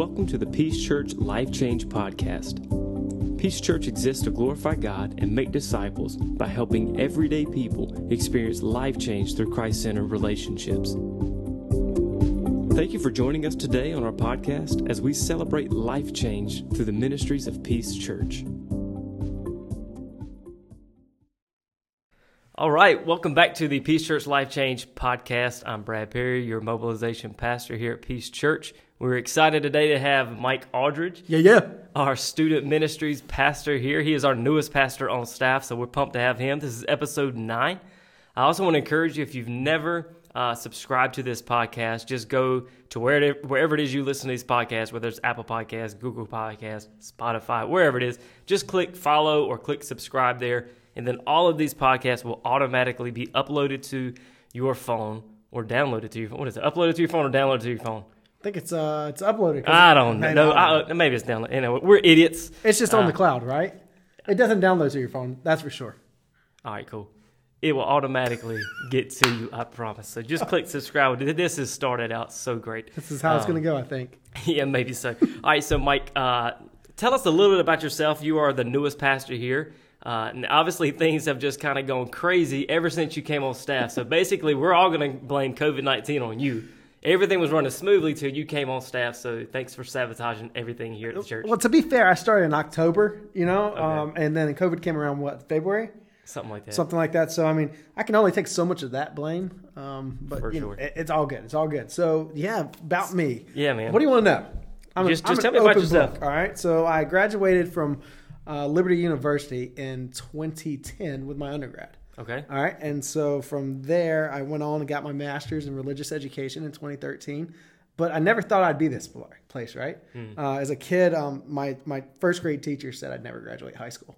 welcome to the Peace Church Life Change Podcast. Peace Church exists to glorify God and make disciples by helping everyday people experience life change through Christ centered relationships. Thank you for joining us today on our podcast as we celebrate life change through the ministries of Peace Church. All right, welcome back to the Peace Church Life Change podcast. I'm Brad Perry, your mobilization pastor here at Peace Church. We're excited today to have Mike Aldridge, Yeah, yeah. our student ministries pastor here. He is our newest pastor on staff, so we're pumped to have him. This is episode nine. I also want to encourage you if you've never uh, subscribed to this podcast, just go to wherever, wherever it is you listen to these podcasts, whether it's Apple Podcasts, Google Podcasts, Spotify, wherever it is. Just click follow or click subscribe there, and then all of these podcasts will automatically be uploaded to your phone or downloaded to your phone. What is it? Uploaded to your phone or downloaded to your phone? I think it's uh it's uploaded. I don't know. I. I, maybe it's downloaded. You know, we're idiots. It's just on uh, the cloud, right? It doesn't download to your phone. That's for sure. All right, cool. It will automatically get to you, I promise. So just click subscribe. This has started out so great. This is how it's Um, going to go. I think. yeah, maybe so. All right, so Mike, uh, tell us a little bit about yourself. You are the newest pastor here. Uh, and obviously, things have just kind of gone crazy ever since you came on staff. So basically, we're all going to blame COVID 19 on you. Everything was running smoothly till you came on staff. So thanks for sabotaging everything here at the church. Well, to be fair, I started in October, you know, um, and then COVID came around what February, Something like that. something like that. So I mean, I can only take so much of that blame, um, but For you know, it- it's all good. It's all good. So yeah, about me. Yeah, man. What do you want to know? I'm Just- I'm just tell me about yourself. book, all right. So I graduated from uh, Liberty University in 2010 with my undergrad. Okay. All right. And so from there, I went on and got my master's in religious education in 2013. But I never thought I'd be this pl- place, right? Hmm. Uh, as a kid, um, my, my first grade teacher said I'd never graduate high school.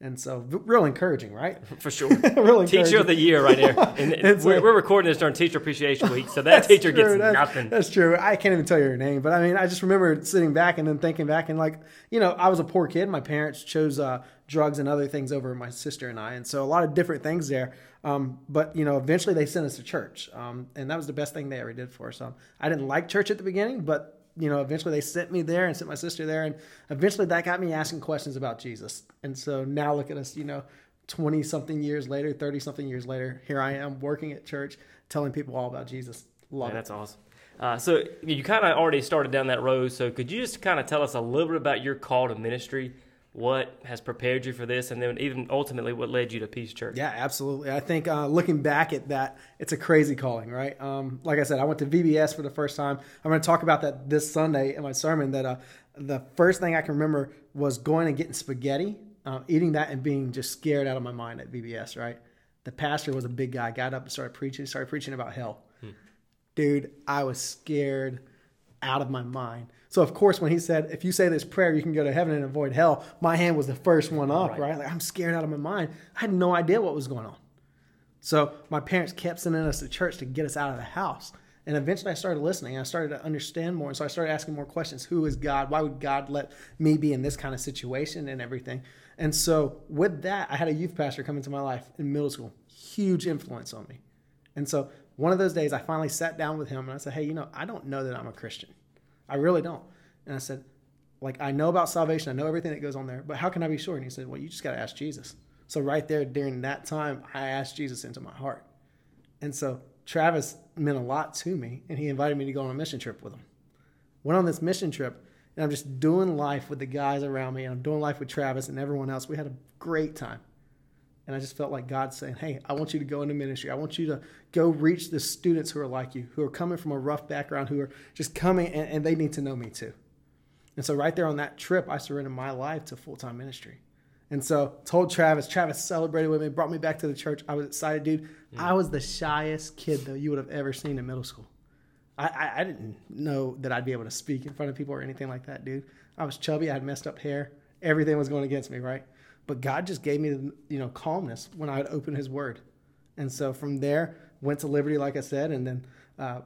And so, real encouraging, right? For sure. real Teacher of the year right here. And we're, like- we're recording this during Teacher Appreciation Week, so that teacher true. gets That's- nothing. That's true. I can't even tell you her name, but I mean, I just remember sitting back and then thinking back and like, you know, I was a poor kid. My parents chose uh, drugs and other things over my sister and I, and so a lot of different things there. Um, but you know, eventually they sent us to church, um, and that was the best thing they ever did for us. Um, I didn't like church at the beginning, but you know, eventually they sent me there and sent my sister there, and eventually that got me asking questions about Jesus. And so now look at us, you know. 20 something years later, 30 something years later, here I am working at church, telling people all about Jesus. Love Yeah, it. that's awesome. Uh, so you kind of already started down that road. So could you just kind of tell us a little bit about your call to ministry, what has prepared you for this, and then even ultimately what led you to Peace Church? Yeah, absolutely. I think uh, looking back at that, it's a crazy calling, right? Um, like I said, I went to VBS for the first time. I'm going to talk about that this Sunday in my sermon. That uh, the first thing I can remember was going and getting spaghetti, uh, eating that, and being just scared out of my mind at VBS. Right? The pastor was a big guy. Got up and started preaching. Started preaching about hell. Dude, I was scared out of my mind. So of course, when he said, "If you say this prayer, you can go to heaven and avoid hell," my hand was the first one up. Right. right? Like I'm scared out of my mind. I had no idea what was going on. So my parents kept sending us to church to get us out of the house. And eventually I started listening. I started to understand more. And so I started asking more questions. Who is God? Why would God let me be in this kind of situation and everything? And so with that, I had a youth pastor come into my life in middle school. Huge influence on me. And so one of those days I finally sat down with him and I said, Hey, you know, I don't know that I'm a Christian. I really don't. And I said, like I know about salvation, I know everything that goes on there, but how can I be sure? And he said, Well, you just gotta ask Jesus. So right there during that time, I asked Jesus into my heart. And so Travis meant a lot to me, and he invited me to go on a mission trip with him. Went on this mission trip, and I'm just doing life with the guys around me, and I'm doing life with Travis and everyone else. We had a great time. And I just felt like God saying, Hey, I want you to go into ministry. I want you to go reach the students who are like you, who are coming from a rough background, who are just coming and, and they need to know me too. And so right there on that trip, I surrendered my life to full time ministry. And so told Travis, Travis celebrated with me, brought me back to the church. I was excited, dude. Mm. I was the shyest kid though you would have ever seen in middle school. I, I, I didn't know that I'd be able to speak in front of people or anything like that, dude. I was chubby, I had messed up hair. Everything was going against me, right? But God just gave me the you know calmness when I would open His Word, and so from there went to Liberty, like I said, and then uh,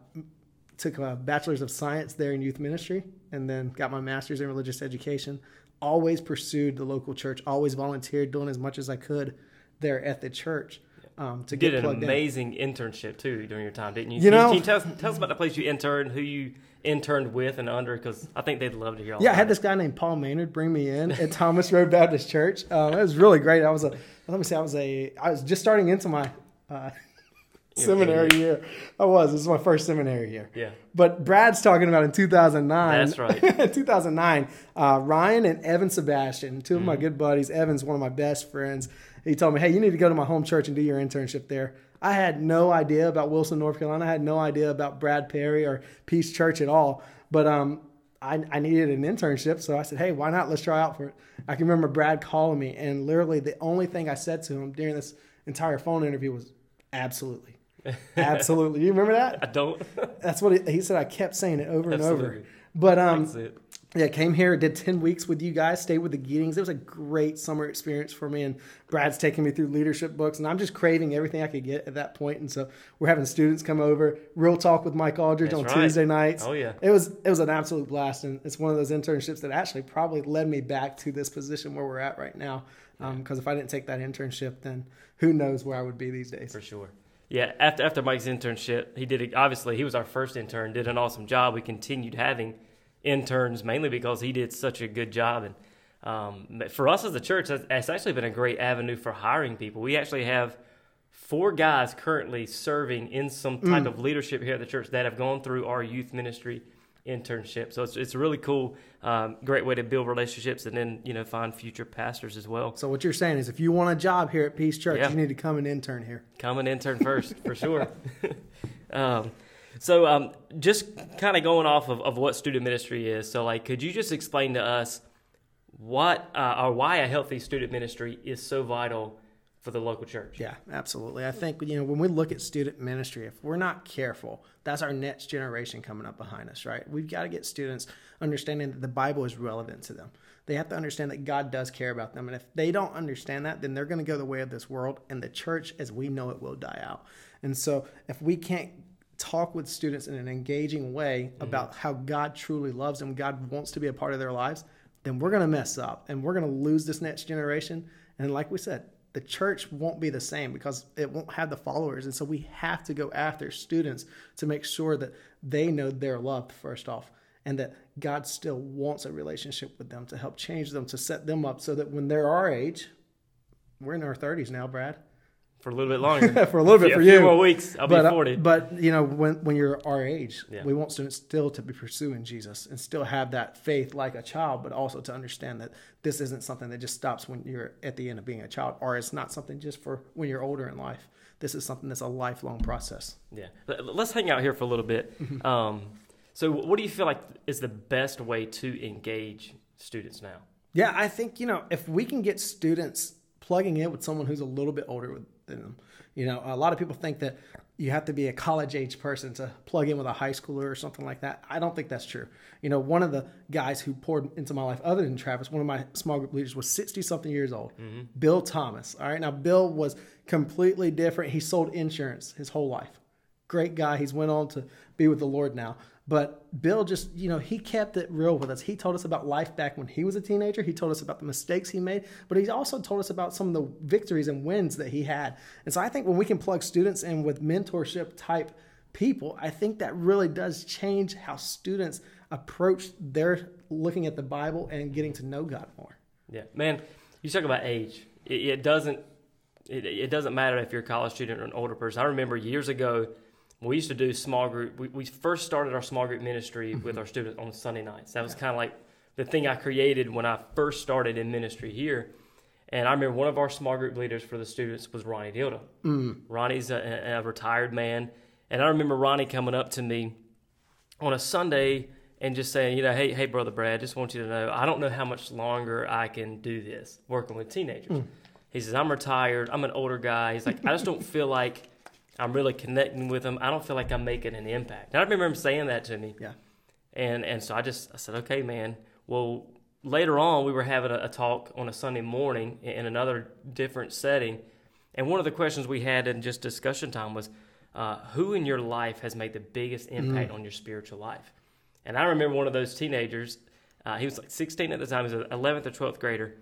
took a bachelor's of science there in youth ministry, and then got my master's in religious education. Always pursued the local church. Always volunteered, doing as much as I could there at the church um, to You did get an plugged in. amazing internship too during your time, didn't you? You know- can you tell us, tell us about the place you interned, who you interned with and under? Because I think they'd love to hear all Yeah, I had it. this guy named Paul Maynard bring me in at Thomas Road Baptist Church. Um, it was really great. I was a let me say I was a I was just starting into my uh, seminary year. I was. This is my first seminary year. Yeah. But Brad's talking about in 2009. That's right. 2009. Uh, Ryan and Evan Sebastian, two of my Mm-hmm. good buddies. Evan's one of my best friends. He told me, "Hey, you need to go to my home church and do your internship there." I had no idea about Wilson, North Carolina. I had no idea about Brad Perry or Peace Church at all. But um, I, I needed an internship, so I said, "Hey, why not? Let's try out for it." I can remember Brad calling me, and literally the only thing I said to him during this entire phone interview was, "Absolutely, absolutely." you remember that? I don't. That's what he, he said. I kept saying it over and over. But um, That's it. Yeah, came here, did ten weeks with you guys, stayed with the Geetings. It was a great summer experience for me, and Brad's taking me through leadership books, and I'm just craving everything I could get at that point. And so we're having students come over, real talk with Mike Aldridge That's on right. Tuesday nights. Oh, yeah. it was it was an absolute blast, and it's one of those internships that actually probably led me back to this position where we're at right now. Because um, if I didn't take that internship, then who knows where I would be these days. For sure. Yeah, after after Mike's internship, he did it, obviously he was our first intern, did an awesome job. We continued having interns mainly because he did such a good job and um, for us as a church, that's, that's actually been a great avenue for hiring people. We actually have four guys currently serving in some type of leadership here at the church that have gone through our youth ministry internship. So it's it's a really cool, um, great way to build relationships and then you know find future pastors as well. So what you're saying is, if you want a job here at Peace Church, Yeah. you need to come and intern here. Come and intern first, for sure. um, so, um, just kind of going off of, of what student ministry is. So, like, could you just explain to us what uh, or why a healthy student ministry is so vital for the local church? Yeah, absolutely. I think you know when we look at student ministry, if we're not careful, that's our next generation coming up behind us, right? We've got to get students understanding that the Bible is relevant to them. They have to understand that God does care about them, and if they don't understand that, then they're going to go the way of this world, and the church, as we know it, will die out. And so, if we can't talk with students in an engaging way mm-hmm. about how God truly loves them, God wants to be a part of their lives, then we're going to mess up and we're going to lose this next generation. And like we said, the church won't be the same because it won't have the followers. And so we have to go after students to make sure that they know they're loved, first off, and that God still wants a relationship with them to help change them, to set them up so that when they're our age, we're in our 30s now, Brad. For a little bit longer. for a little bit Yeah, for a few you. more weeks. I'll but, be uh, 40. but you know, when when you're our age, Yeah. we want students still to be pursuing Jesus and still have that faith like a child, but also to understand that this isn't something that just stops when you're at the end of being a child, or it's not something just for when you're older in life. This is something that's a lifelong process. Yeah. Let- Let's hang out here for a little bit. Um, so, what do you feel like is the best way to engage students now? Yeah, I think you know if we can get students plugging in with someone who's a little bit older than them. You know, a lot of people think that you have to be a college age person to plug in with a high schooler or something like that. I don't think that's true. You know, one of the guys who poured into my life, other than Travis, one of my small group leaders was 60 something years old, mm-hmm. Bill Thomas. All right. Now, Bill was completely different. He sold insurance his whole life great guy. He's went on to be with the Lord now. But Bill just, you know, he kept it real with us. He told us about life back when he was a teenager. He told us about the mistakes he made, but he also told us about some of the victories and wins that he had. And so I think when we can plug students in with mentorship type people, I think that really does change how students approach their looking at the Bible and getting to know God more. Yeah, man, you talk about age. It, it doesn't. It, it doesn't matter if you're a college student or an older person. I remember years ago, we used to do small group. We, we first started our small group ministry mm-hmm. with our students on Sunday nights. That was kind of like the thing I created when I first started in ministry here. And I remember one of our small group leaders for the students was Ronnie Dilda. Mm. Ronnie's a, a retired man, and I remember Ronnie coming up to me on a Sunday and just saying, you know, hey, hey, brother Brad, I just want you to know, I don't know how much longer I can do this working with teenagers. Mm. He says, I'm retired. I'm an older guy. He's like, I just don't feel like I'm really connecting with them. I don't feel like I'm making an impact. And I remember him saying that to me. Yeah. And and so I just I said, okay, man. Well, later on, we were having a, a talk on a Sunday morning in, another different setting, and one of the questions we had in just discussion time was, uh, who in your life has made the biggest impact on your spiritual life? And I remember one of those teenagers. Uh, he was like 16 at the time. He was an 11th or 12th grader,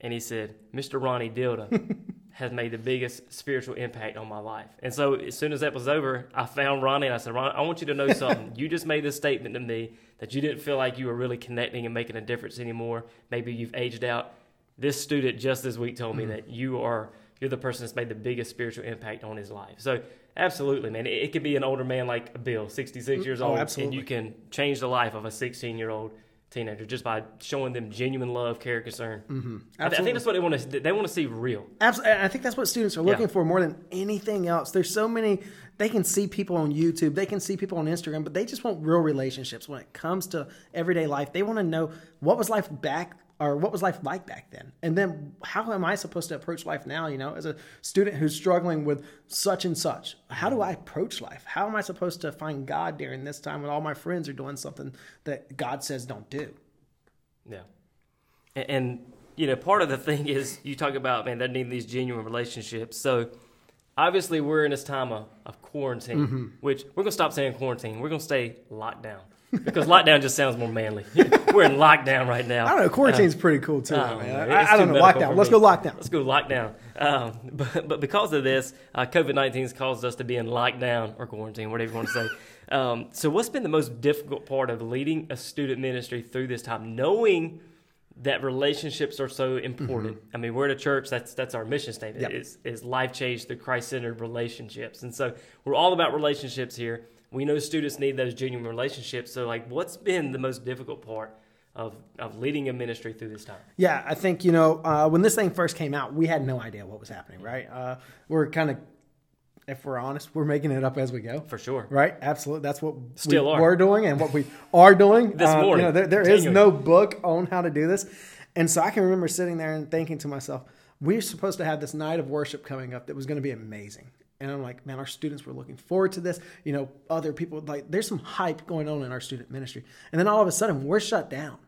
and he said, "Mr. Ronnie Dilda has made the biggest spiritual impact on my life. And so as soon as that was over, I found Ronnie and I said, Ronnie, I want you to know something. you just made this statement to me that you didn't feel like you were really connecting and making a difference anymore. Maybe you've aged out. This student just this week told me mm-hmm. that you are you're the person that's made the biggest spiritual impact on his life. So absolutely, man, it, it could be an older man like Bill, 66 years oh, old, and you can change the life of a 16 year old teenager just by showing them genuine love, care, concern. Mm-hmm. I, think that's what they want to. They want to see real. Absolutely, I think that's what students are looking yeah. for more than anything else. There's so many. They can see people on YouTube, they can see people on Instagram, but they just want real relationships. When it comes to everyday life, they want to know what was life back or what was life like back then? And then how am I supposed to approach life now? You know, as a student who's struggling with such and such, how do I approach life? How am I supposed to find God during this time when all my friends are doing something that God says don't do? Yeah. And, and you know, part of the thing is you talk about, man, they need these genuine relationships. So obviously we're in this time of, of quarantine, mm-hmm. which we're going to stop saying quarantine. We're going to stay locked down because lockdown just sounds more manly. We're in lockdown right now. I don't know. Quarantine's uh, pretty cool too. Uh, man. I, I don't know. Lockdown. Let's go lockdown. Let's go lockdown. Um, but, but because of this, uh, COVID 19 has caused us to be in lockdown or quarantine, whatever you want to say. Um, so, what's been the most difficult part of leading a student ministry through this time, knowing that relationships are so important? Mm-hmm. I mean, we're at a church. That's that's our mission statement. Yep. Is is life change through Christ centered relationships, and so we're all about relationships here we know students need those genuine relationships. So, like, what's been the most difficult part of, of leading a ministry through this time? Yeah, I think, you know, uh, when this thing first came out, we had no idea what was happening, right? Uh, we're kind of, if we're honest, we're making it up as we go. For sure. Right? Absolutely. That's what Still we are. we're doing and what we are doing. this morning. Uh, you know, there, there is no book on how to do this. And so I can remember sitting there and thinking to myself, we're supposed to have this night of worship coming up that was going to be amazing. And I'm like, man, our students were looking forward to this. You know, other people like there's some hype going on in our student ministry. And then all of a sudden we're shut down.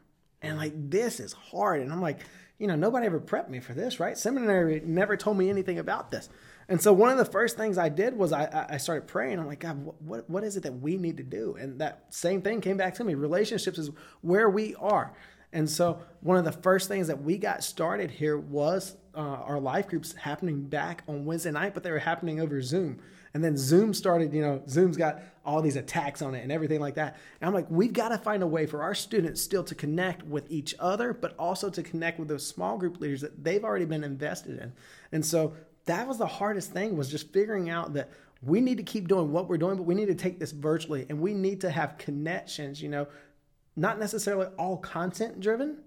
And like this is hard. And I'm like, you know, nobody ever prepped me for this, right? Seminary never told me anything about this. And so one of the first things I did was I, I started praying. I'm like, God, what, what is it that we need to do? And that same thing came back to me. Relationships is where we are. And so one of the first things that we got started here was uh, our life groups happening back on Wednesday night, but they were happening over Zoom. And then Zoom started, you know, Zoom's got all these attacks on it and everything like that. And I'm like, we've got to find a way for our students still to connect with each other, but also to connect with those small group leaders that they've already been invested in. And so that was the hardest thing was just figuring out that we need to keep doing what we're doing, but we need to take this virtually and we need to have connections, you know, not necessarily all content driven,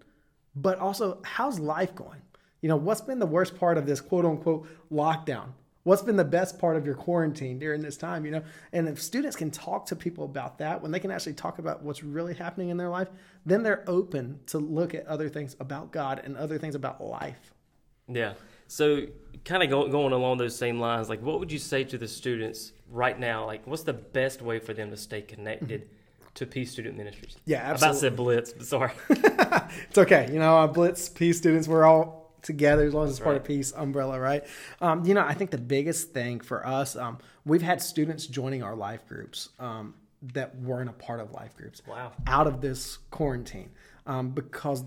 but also how's life going? You know, what's been the worst part of this quote unquote lockdown? What's been the best part of your quarantine during this time? You know, and if students can talk to people about that, when they can actually talk about what's really happening in their life, then they're open to look at other things about God and other things about life. Yeah. So, kind of go, going along those same lines, like what would you say to the students right now? Like, what's the best way for them to stay connected? Mm-hmm to Peace Student Ministries. Yeah, absolutely. About said Blitz, but sorry. it's okay. You know, uh, Blitz, Peace Students, we're all together as long as it's part of Peace umbrella, right? Um, you know, I think the biggest thing for us, um, we've had students joining our life groups um, that weren't a part of life groups. Wow. Out of this quarantine um, because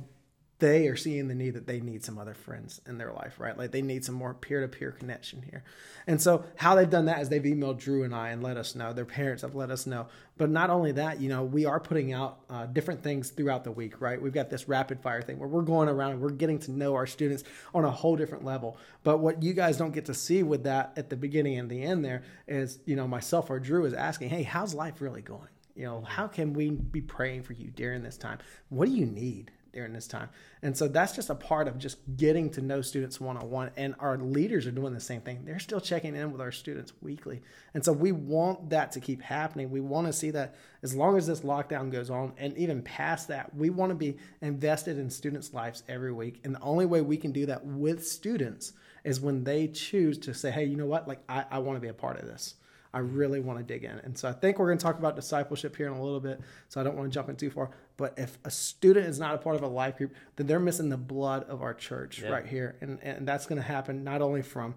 they are seeing the need that they need some other friends in their life, right? Like they need some more peer to peer connection here. And so, how they've done that is they've emailed Drew and I and let us know. Their parents have let us know. But not only that, you know, we are putting out uh, different things throughout the week, right? We've got this rapid fire thing where we're going around and we're getting to know our students on a whole different level. But what you guys don't get to see with that at the beginning and the end there is, you know, myself or Drew is asking, hey, how's life really going? You know, how can we be praying for you during this time? What do you need? During this time. And so that's just a part of just getting to know students one on one. And our leaders are doing the same thing. They're still checking in with our students weekly. And so we want that to keep happening. We want to see that as long as this lockdown goes on and even past that, we want to be invested in students' lives every week. And the only way we can do that with students is when they choose to say, hey, you know what? Like, I, I want to be a part of this. I really want to dig in. And so I think we're going to talk about discipleship here in a little bit. So I don't want to jump in too far. But if a student is not a part of a life group, then they're missing the blood of our church yeah. right here. And, and that's going to happen not only from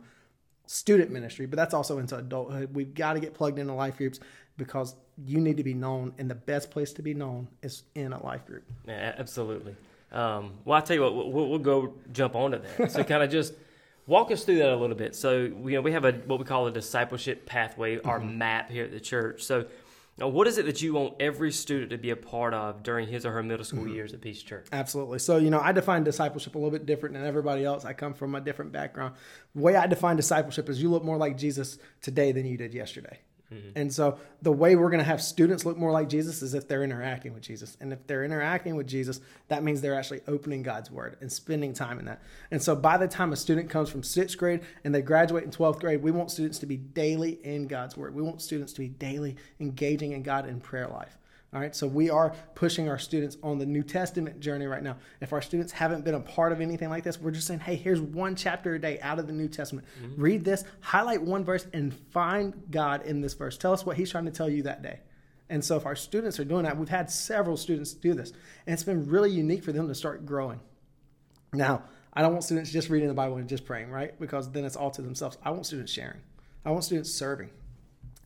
student ministry, but that's also into adulthood. We've got to get plugged into life groups because you need to be known. And the best place to be known is in a life group. Yeah, absolutely. Um, well, I'll tell you what, we'll, we'll go jump onto that. So kind of just walk us through that a little bit. So, you know, we have a what we call a discipleship pathway, our Mm-hmm. map here at the church. So, uh, what is it that you want every student to be a part of during his or her middle school Mm-hmm. years at Peace Church? Absolutely. So, you know, I define discipleship a little bit different than everybody else. I come from a different background. The way I define discipleship is you look more like Jesus today than you did yesterday. Mm-hmm. And so, the way we're going to have students look more like Jesus is if they're interacting with Jesus. And if they're interacting with Jesus, that means they're actually opening God's word and spending time in that. And so, by the time a student comes from sixth grade and they graduate in 12th grade, we want students to be daily in God's word. We want students to be daily engaging in God in prayer life. All right, so we are pushing our students on the New Testament journey right now. If our students haven't been a part of anything like this, we're just saying, hey, here's one chapter a day out of the New Testament. Mm-hmm. Read this, highlight one verse, and find God in this verse. Tell us what He's trying to tell you that day. And so, if our students are doing that, we've had several students do this, and it's been really unique for them to start growing. Now, I don't want students just reading the Bible and just praying, right? Because then it's all to themselves. I want students sharing. I want students serving.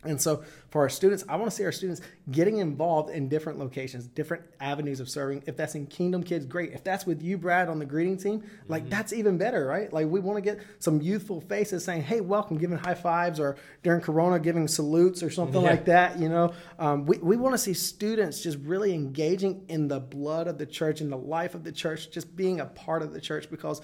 And so for our students, I want to see our students getting involved in different locations, different avenues of serving. If that's in Kingdom Kids, great. If that's with you, Brad, on the greeting team, like that's even better, right? Like we want to get some youthful faces saying, hey, welcome, giving high fives or during Corona, giving salutes or something Yeah. like that. You know, um, we, we want to see students just really engaging in the blood of the church, in the life of the church, just being a part of the church because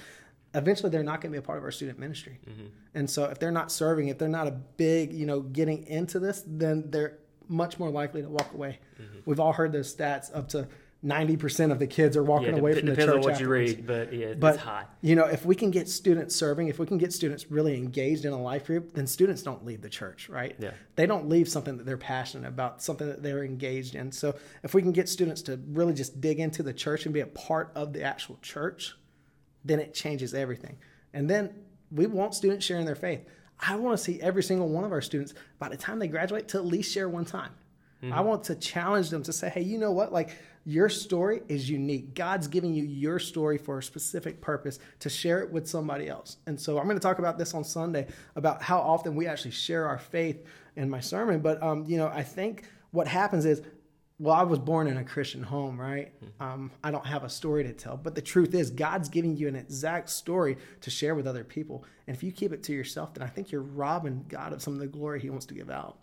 eventually they're not going to be a part of our student ministry. Mm-hmm. And so if they're not serving, if they're not a big, you know, getting into this, then they're much more likely to walk away. Mm-hmm. We've all heard those stats up to 90% of the kids are walking Yeah, away dep- from the depends church on what you read, but yeah, But it's high. you know, if we can get students serving, if we can get students really engaged in a life group, then students don't leave the church, right? Yeah. They don't leave something that they're passionate about, something that they're engaged in. So if we can get students to really just dig into the church and be a part of the actual church, then it changes everything. And then we want students sharing their faith. I want to see every single one of our students by the time they graduate to at least share one time. I want to challenge them to say, hey, you know what? Like your story is unique. God's giving you your story for a specific purpose to share it with somebody else. And so I'm going to talk about this on Sunday about how often we actually share our faith in my sermon. But um, you know, I think what happens is well, I was born in a Christian home, right? Um, I don't have a story to tell. But the truth is, God's giving you an exact story to share with other people. And if you keep it to yourself, then I think you're robbing God of some of the glory He wants to give out.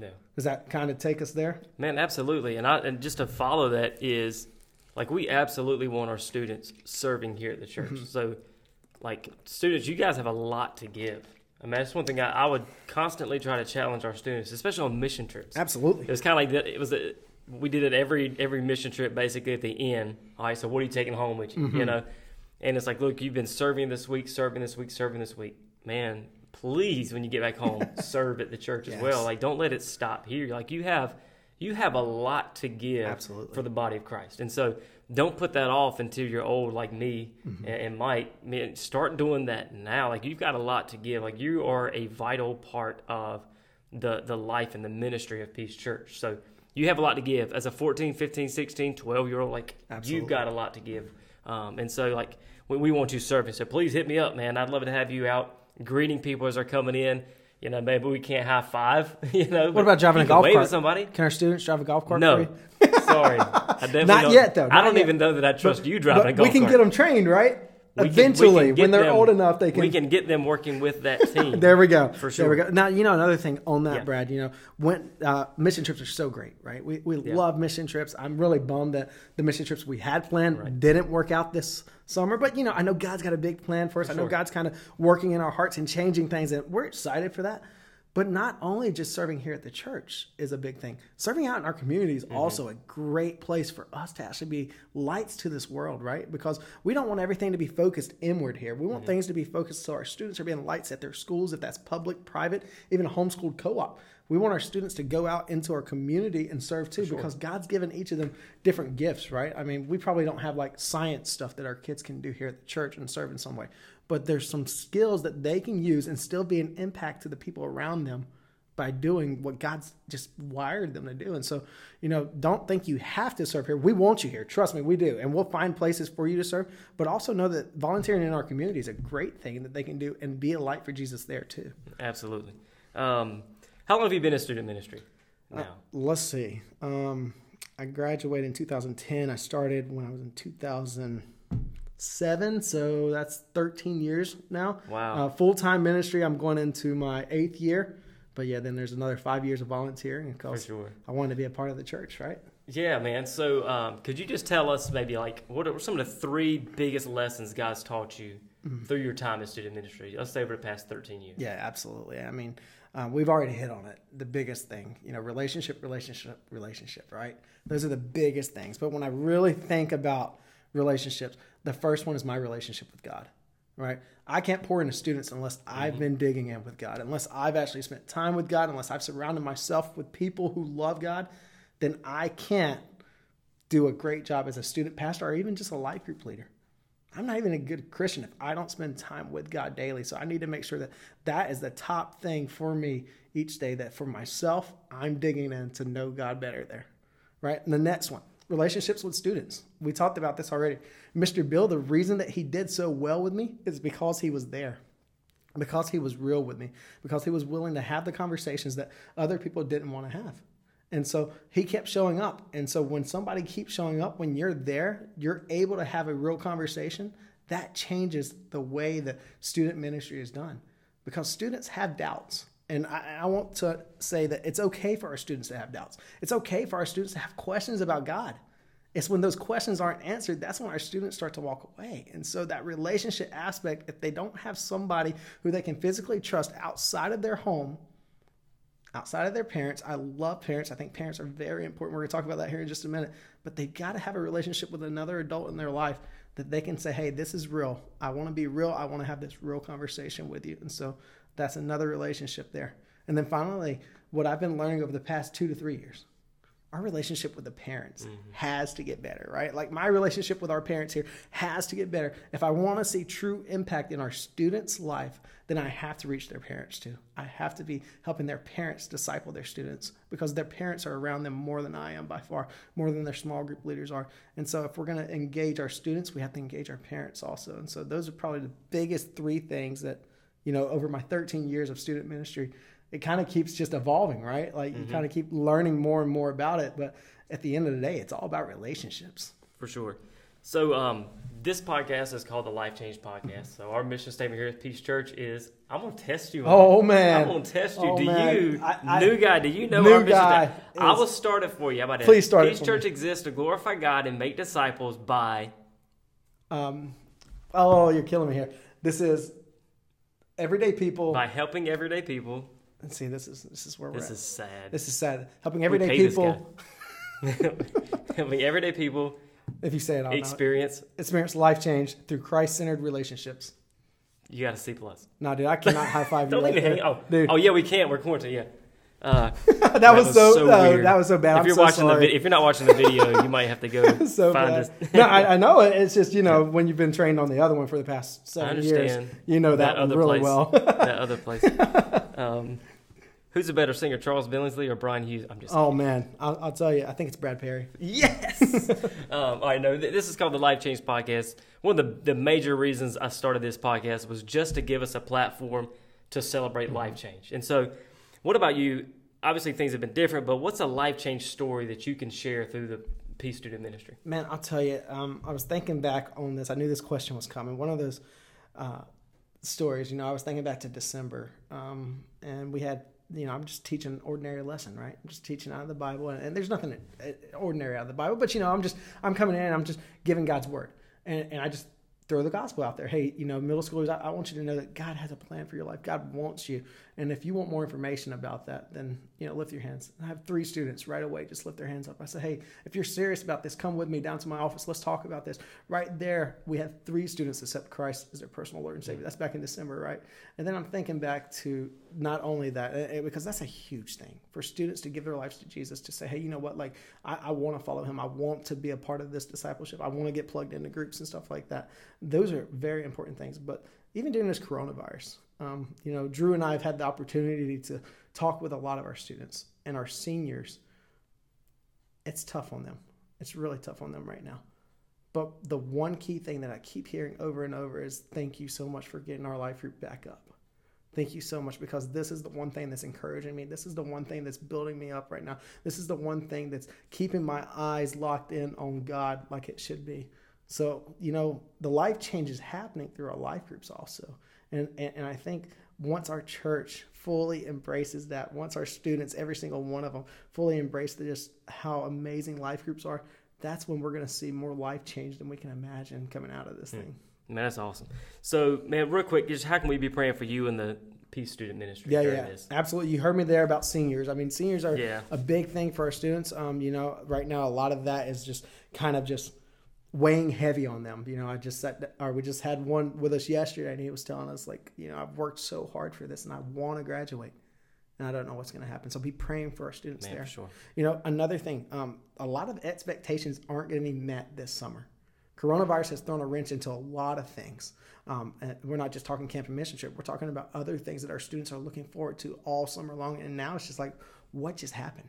Yeah. Does that kind of take us there? Man, absolutely. And I and just to follow that is like we absolutely want our students serving here at the church. Mm-hmm. So like students, you guys have a lot to give. I mean, that's one thing I, I would constantly try to challenge our students, especially on mission trips. Absolutely, it was kind of like that. It was a, we did it every every mission trip basically at the end. All right, so what are you taking home with you? Mm-hmm. You know, and it's like, look, you've been serving this week, serving this week, serving this week. Man, please, when you get back home, serve at the church as well. Like, don't let it stop here. Like you have you have a lot to give Absolutely. for the body of Christ, and so don't put that off until you're old like me Mm-hmm. and, and Mike. Man, start doing that now. Like you've got a lot to give. Like you are a vital part of the the life and the ministry of Peace Church. So you have a lot to give as a 14, 15, 16, 12 year old. Like Absolutely. you've got a lot to give. Um, and so like we, we want you serving. So please hit me up, man. I'd love to have you out greeting people as they're coming in. You know, maybe we can't high five. You know, What about driving a golf cart? somebody? Can our students drive a golf cart? for No, you? sorry, I definitely Not yet, though. I don't yet. even know that I trust you driving a But golf we can cart. get them trained, right? We can- Eventually, can get when they're them- old enough, they can. We can get them working with that team. There we go. For sure There we go. Now you know another thing on that, Yeah. Brad. You know, when uh, mission trips are so great, right? We we Yeah. love mission trips. I'm really bummed that the mission trips we had planned didn't work out this summer. But you know, I know God's got a big plan for us. I know sure. God's kind of working in our hearts and changing things, and we're excited for that. But not only just serving here at the church is a big thing. Serving out in our community is Mm-hmm. also a great place for us to actually be lights to this world, right? Because we don't want everything to be focused inward here. We want Mm-hmm. things to be focused so our students are being lights at their schools, if that's public, private, even a homeschooled co-op. We want our students to go out into our community and serve too, because God's given each of them different gifts, right? I mean, we probably don't have like science stuff that our kids can do here at the church and serve in some way, but there's some skills that they can use and still be an impact to the people around them by doing what God's just wired them to do. And so, you know, don't think you have to serve here. We want you here. Trust me, we do. And we'll find places for you to serve, but also know that volunteering in our community is a great thing that they can do and be a light for Jesus there too. Absolutely. Um, how long have you been in student ministry now? Let's see. Um, I graduated in 2010. I started when I was in 2000. Seven, so that's 13 years now. Wow. Uh, Full time ministry, I'm going into my eighth year. But yeah, then there's another five years of volunteering because sure. I wanted to be a part of the church, right? Yeah, man. So, um, could you just tell us maybe like what are some of the three biggest lessons God's taught you through your time in student ministry? Let's say over the past 13 years. Yeah, absolutely. I mean, um, we've already hit on it. The biggest thing, you know, relationship, relationship, relationship, right? Those are the biggest things. But when I really think about relationships, the first one is my relationship with God, right? I can't pour into students unless I've mm-hmm. been digging in with God, unless I've actually spent time with God, unless I've surrounded myself with people who love God, then I can't do a great job as a student pastor or even just a life group leader. I'm not even a good Christian if I don't spend time with God daily. So I need to make sure that that is the top thing for me each day. That for myself, I'm digging in to know God better there. Right. And the next one, relationships with students. We talked about this already. Mr. Bill, the reason that he did so well with me is because he was there. Because he was real with me, because he was willing to have the conversations that other people didn't want to have. And so he kept showing up. And so when somebody keeps showing up, when you're there, you're able to have a real conversation. That changes the way that student ministry is done because students have doubts. And I, I want to say that it's okay for our students to have doubts. It's okay for our students to have questions about God. It's when those questions aren't answered, that's when our students start to walk away. And so, that relationship aspect, if they don't have somebody who they can physically trust outside of their home, outside of their parents. I love parents. I think parents are very important. We're going to talk about that here in just a minute. But they've got to have a relationship with another adult in their life that they can say, hey, this is real. I want to be real. I want to have this real conversation with you. And so that's another relationship there. And then finally, what I've been learning over the past two to three years our relationship with the parents mm-hmm. has to get better, right? Like my relationship with our parents here has to get better. If I want to see true impact in our students' life, then I have to reach their parents too. I have to be helping their parents disciple their students because their parents are around them more than I am by far, more than their small group leaders are. And so if we're going to engage our students, we have to engage our parents also. And so those are probably the biggest three things that, you know, over my 13 years of student ministry, it kind of keeps just evolving, right? Like you kind of keep learning more and more about it. But at the end of the day, it's all about relationships. For sure. So, um, this podcast is called the Life Change Podcast. So, our mission statement here at Peace Church is I'm going to test you. on Oh, man. I'm going to test you. Oh, do man. you, I- I- new guy, do you know our mission guy statement? I is- will start it for you. How about that? Please start it Peace Church me. exists to glorify God and make disciples by. Um, oh, you're killing me here. This is everyday people. By helping everyday people. Let's see, this is this is where we're This is sad. this is sad. Helping everyday this people. helping everyday people If you say it, know. experience. experience life change through Christ-centered relationships. You got a C plus. No, dude, I cannot high five you Don't right hang. Oh, dude, oh yeah, we can't. We're quarantined. Yeah. Uh, that, was so, uh, weird. that was so bad. If I'm you're so watching the sorry. vi- if you're not watching the video, you might have to go so find bad. this. no, I, I know it. It's just you know when you've been trained on the other one for the past seven years, you know that, one other really place. well. that other place. Um, who's a better singer, Charles Billingsley or Brian Hughes? I'm just. oh man, I'll, I'll tell you, I think it's Brad Perry. Yes. um, all right, no, th- this is called the Life Change Podcast. One of the, the major reasons I started this podcast was just to give us a platform to celebrate life change. And so, what about you? Obviously, things have been different, but what's a life change story that you can share through the Peace Student Ministry? Man, I'll tell you, um, I was thinking back on this. I knew this question was coming. One of those uh, stories, you know, I was thinking back to December, um, and we had, you know, I'm just teaching an ordinary lesson, right? I'm just teaching out of the Bible, and, and there's nothing uh, ordinary out of the Bible, but you know, I'm just, I'm coming in, and I'm just giving God's word, and, and I just throw the gospel out there. Hey, you know, middle schoolers, I, I want you to know that God has a plan for your life. God wants you, and if you want more information about that, then you know, lift your hands. I have three students right away just lift their hands up. I say, hey, if you're serious about this, come with me down to my office. Let's talk about this. Right there, we had three students accept Christ as their personal Lord and Savior. That's back in December, right? And then I'm thinking back to not only that, eh, eh, because that's a huge thing for students to give their lives to Jesus, to say, hey, you know what? Like, I, I want to follow him. I want to be a part of this discipleship. I want to get plugged into groups and stuff like that. Those are very important things. But even during this coronavirus, um, you know, Drew and I have had the opportunity to talk with a lot of our students and our seniors. It's tough on them. It's really tough on them right now. But the one key thing that I keep hearing over and over is thank you so much for getting our life group back up. Thank you so much because this is the one thing that's encouraging me. This is the one thing that's building me up right now. This is the one thing that's keeping my eyes locked in on God like it should be. So, you know, the life change is happening through our life groups also. And, and, and I think once our church fully embraces that, once our students, every single one of them, fully embrace the, just how amazing life groups are, that's when we're going to see more life change than we can imagine coming out of this Hmm. thing. Man, that's awesome. So, man, real quick, just how can we be praying for you and the Peace Student Ministry? Yeah, yeah, this? absolutely. You heard me there about seniors. I mean, seniors are Yeah. a big thing for our students. Um, you know, right now a lot of that is just kind of just weighing heavy on them. You know, I just said, or we just had one with us yesterday, and he was telling us like, you know, I've worked so hard for this, and I want to graduate, and I don't know what's going to happen. So be praying for our students Man, there. sure. You know, another thing, um, a lot of expectations aren't going to be met this summer. Coronavirus has thrown a wrench into a lot of things. Um, and we're not just talking camp and mission trip. We're talking about other things that our students are looking forward to all summer long. And now it's just like, what just happened?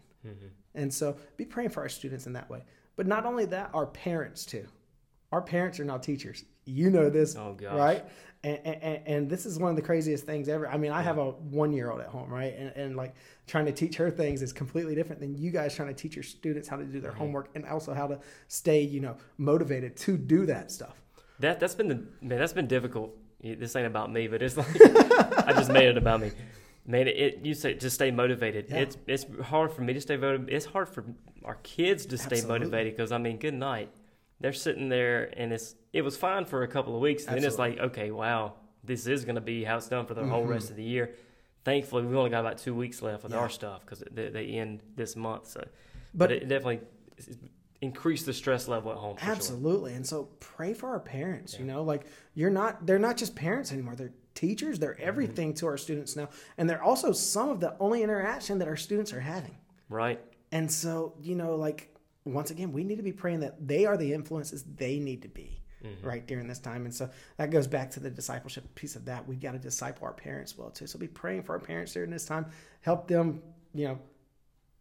And so be praying for our students in that way. But not only that, our parents too. Our parents are now teachers. You know this, Oh, gosh. right? And, and, and this is one of the craziest things ever. I mean, I have a one year old at home, right? And, and like trying to teach her things is completely different than you guys trying to teach your students how to do their homework and also how to stay, you know, motivated to do that stuff. That that's been the man. That's been difficult. This ain't about me, but it's like I just made it about me. Man, it, it you say just stay motivated. Yeah. It's it's hard for me to stay motivated. It's hard for our kids to stay Absolutely. motivated because I mean, good night. They're sitting there and it's it was fine for a couple of weeks, and then it's like, okay, wow, this is going to be how it's done for the whole rest of the year. Thankfully, we've only got about two weeks left with Mm-hmm. Yeah. our stuff because they, they end this month. So, But- but, it definitely increased the stress level at home. For Sure. Absolutely. And so pray for our parents, you know, like you're not they're not just parents anymore. They're teachers, they're everything to our students now. And they're also some of the only interaction that our students are having. Right. And so, you know, like once again, we need to be praying that they are the influences they need to be right during this time. And so that goes back to the discipleship piece of that. We've got to disciple our parents well too. So be praying for our parents during this time. Help them, you know,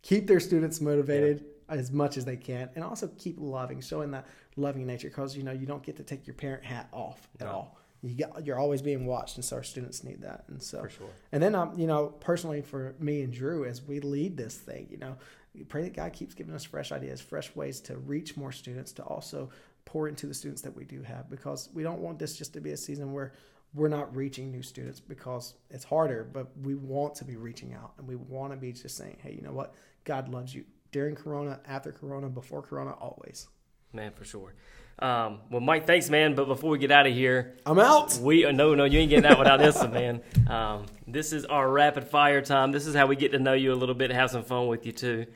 keep their students motivated as much as they can and also keep loving, showing that loving nature because you know you don't get to take your parent hat off at No. all. You got, you're always being watched, and so our students need that. And so For sure. and then, um, you know, personally for me and Drew, as we lead this thing, you know, we pray that God keeps giving us fresh ideas, fresh ways to reach more students, to also pour into the students that we do have, because we don't want this just to be a season where we're not reaching new students because it's harder, but we want to be reaching out and we want to be just saying, hey, you know what? God loves you during Corona, after Corona, before Corona, always. Man, for sure. Um, well, Mike, thanks, man. But before we get out of here, I'm out. we uh, no, no, you ain't getting out without this one, man. Um, this is our rapid fire time. This is how we get to know you a little bit, have some fun with you too.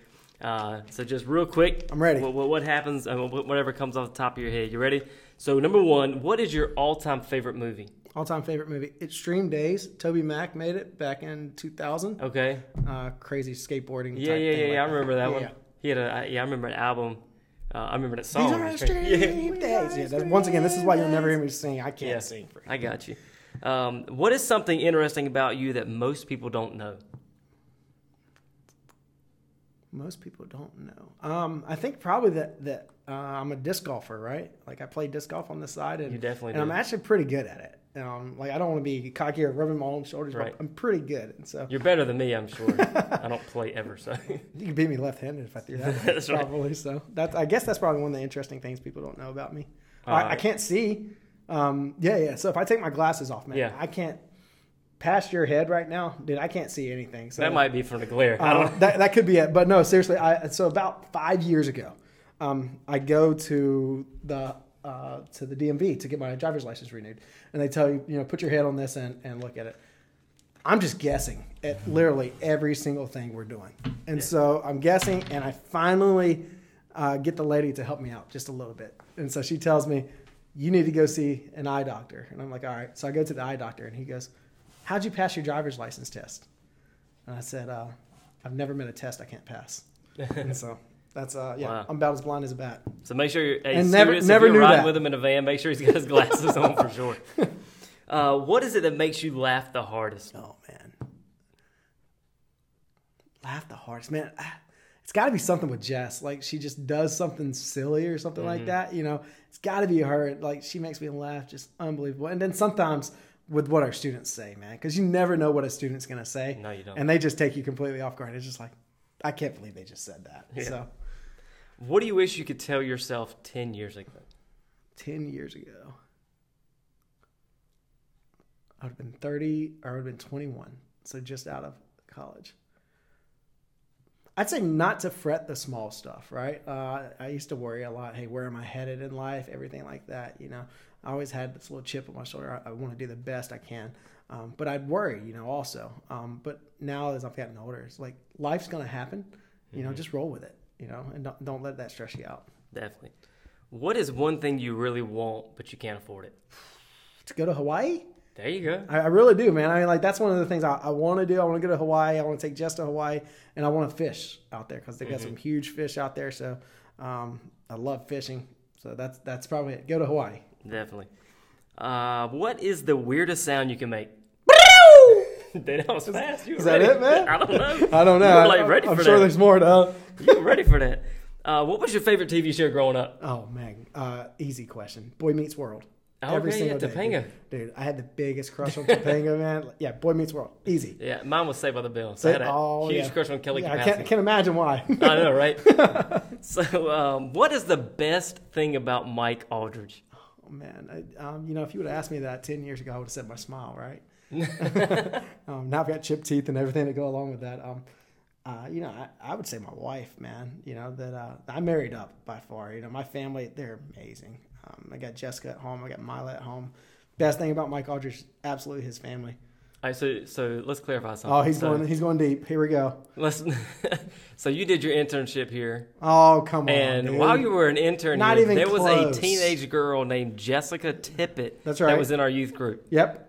Uh, so just real quick, I'm ready. What, what, what happens? Uh, whatever comes off the top of your head. You ready? So number one, what is your all-time favorite movie? All time favorite movie, Extreme Days. TobyMac made it back in 2000. Okay. Uh, crazy skateboarding. Yeah, type yeah, thing yeah, like yeah. I remember that Yeah, one. yeah. He had a I- yeah. I remember an album. Uh, I remember that song. These song. are It's extreme days. Yeah, that's, once again, this is why you'll never hear me sing. I can't Yeah. sing for you. I got you. Um, what is something interesting about you that most people don't know? Most people don't know. Um, I think probably that that uh, I'm a disc golfer, right? Like I play disc golf on the side, and You definitely and I'm actually pretty good at it. Um, like I don't want to be cocky or rubbing my own shoulders, Right. but I'm pretty good. And so You're better than me, I'm sure. I don't play ever, so you can beat me left-handed if I threw that. That's right. probably so. That's I guess that's probably one of the interesting things people don't know about me. Uh, I, I can't see. Um, yeah, yeah. So if I take my glasses off, man, Yeah. I can't. Past your head right now, dude. I can't see anything. So that might be from the glare. I Uh, don't. that, that could be it. But no, seriously. I, so about five years ago, um, I go to the uh, to the DMV to get my driver's license renewed, and they tell you, you know, put your head on this and, and look at it. I'm just guessing at literally every single thing we're doing, and so I'm guessing, and I finally uh, get the lady to help me out just a little bit, and so she tells me, "You need to go see an eye doctor," and I'm like, "All right." So I go to the eye doctor, and he goes, "How'd you pass your driver's license test?" And I said, uh, I've never met a test I can't pass. and so that's, uh, yeah, Wow. I'm about as blind as a bat. So make sure you're hey, And never- serious. never if you're riding that. with him in a van, make sure he's got his glasses on for sure. Uh, what is it that makes you laugh the hardest? Oh, man. Laugh the hardest. Man, ah, it's got to be something with Jess. Like, she just does something silly or something like that. You know, it's got to be her. Like, she makes me laugh just unbelievable. And then sometimes with what our students say, man, because you never know what a student's going to say. No, you don't. And they just take you completely off guard. It's just like, I can't believe they just said that. Yeah. So. What do you wish you could tell yourself ten years ago? 10 years ago, I would have been 30 or I would have been 21. So just out of college. I'd say not to fret the small stuff, right? Uh, I used to worry a lot. Hey, where am I headed in life? Everything like that. You know, I always had this little chip on my shoulder. I, I want to do the best I can. Um, but I'd worry, you know, also. Um, but now as I've gotten older, it's like life's going to happen. You know, just roll with it, you know, and don't, don't let that stress you out. Definitely. What is one thing you really want but you can't afford it? To go to Hawaii? There you go. I, I really do, man. I mean, like that's one of the things I, I want to do. I want to go to Hawaii. I want to take Jess to Hawaii, and I want to fish out there because they got some huge fish out there. So um, I love fishing. So that's that's probably it. Go to Hawaii. Definitely. Uh, what is the weirdest sound you can make? that was fast. You Is that it, man? I don't know. I don't know. You were like ready I'm for sure that. there's more though. You were ready for that. Uh, what was your favorite TV show growing up? Oh man, uh, easy question. Boy Meets World. Okay, yeah, day, Topanga. dude. Dude, I had the biggest crush on Topanga, man. Yeah, Boy Meets World. Easy. Yeah, mine was Saved by the Bell. So I had a Oh, huge yeah. crush on Kelly Yeah, I can't, can't imagine why. I know, right? so, um, what is the best thing about Mike Aldridge? Oh, man, I, um, you know, if you would have asked me that ten years ago, I would have said my smile, right? um, now I've got chipped teeth and everything to go along with that. Um, uh, you know, I, I would say my wife, man. You know that uh, I married up by far. You know, my family, they're amazing. Um, I got Jessica at home. I got Mila at home. Best thing about Mike Aldridge, absolutely his family. All right, so so let's clarify something. Oh, he's so, going. He's going deep. Here we go. Let's. so you did your internship here, Oh, come on. and dude. while you were an intern, Not here, even there was a teenage girl named Jessica Tippett. That's That was in our youth group. Yep.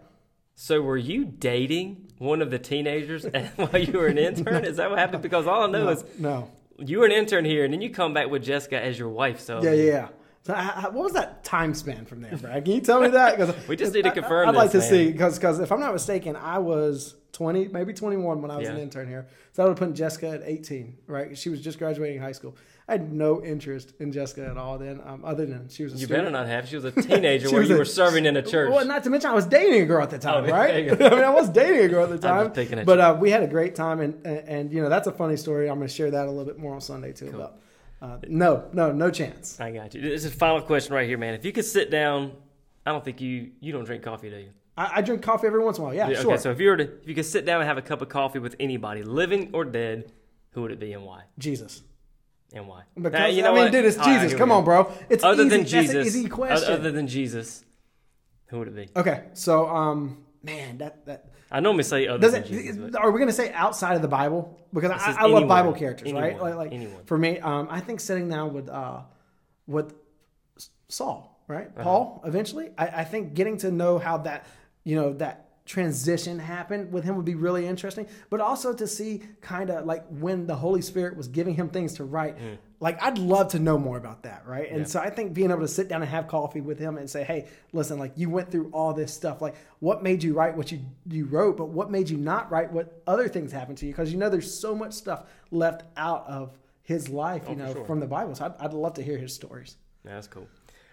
So were you dating one of the teenagers while you were an intern? Is that what happened? Because all I know No, is no. you were an intern here, and then you come back with Jessica as your wife. So Yeah, yeah. Yeah. So, I, I- what was that time span from there, Brad? Can you tell me that? 'Cause- We just need to confirm I'd like to man. see because because if I'm not mistaken, I was 20, maybe 21 when I was an intern here. So I would have put Jessica at 18, right? She was just graduating high school. I had no interest in Jessica at all then, um, other than she was a You student. better not have. She was a teenager where was you a- were serving in a church. Well, not to mention I was dating a girl at the time, Oh, right? I mean, I was dating a girl at the I'm time. but uh, we had a great time, and, and and you know that's a funny story. I'm going to share that a little bit more on Sunday too. About uh, no, no, no chance. I got you. This is final question right here, man. If you could sit down, I don't think you you don't drink coffee, do you? I, I drink coffee every once in a while. Yeah, Yeah, sure. Okay, so if you were to if you could sit down and have a cup of coffee with anybody, living or dead, who would it be and why? Jesus. And why? Because Now, you know I mean, what? dude, it's All right, Jesus. here Come on, bro. It's Other easy. than Jesus, easy question. other than Jesus, who would it be? okay, so um, man, that that I normally say other does than it. Jesus. Are we gonna say outside of the Bible? Because I, I love. Bible characters, right? Like, like Anyone. for me, um, I think sitting down with uh, with Saul, right? Uh-huh. Paul. Eventually, I, I think getting to know how that you know that transition happened with him would be really interesting. But also to see kind of like when the Holy Spirit was giving him things to write. Like I'd love to know more about that, right? And so I think being able to sit down and have coffee with him and say, "Hey, listen, like you went through all this stuff. Like what made you write what you you wrote, but what made you not write what other things happened to you? Because you know there's so much stuff left out of his life, you know, sure. from the Bible. So I'd, I'd love to hear his stories. Yeah, That's cool.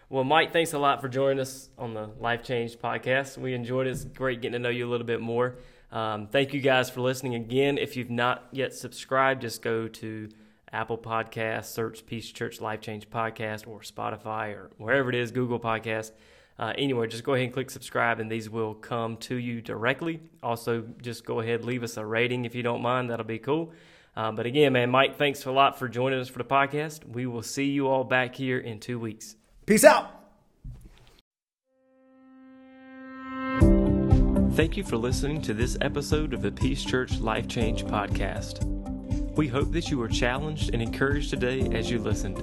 Well, Mike, thanks a lot for joining us on the Life Change podcast. We enjoyed it. It's great getting to know you a little bit more. Um, thank you guys for listening again. If you've not yet subscribed, just go to Apple Podcasts, search Peace Church Life Change Podcast, or Spotify, or wherever it is, Google Podcast. Uh, anywhere, just go ahead and click subscribe, and these will come to you directly. Also, just go ahead leave us a rating if you don't mind. That'll be cool. Uh, but again, man, Mike, thanks a lot for joining us for the podcast. We will see you all back here in two weeks. Peace out. Thank you for listening to this episode of the Peace Church Life Change podcast. We hope that you were challenged and encouraged today as you listened.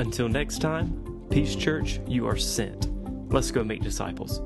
Until next time, Peace Church, you are sent. Let's go make disciples.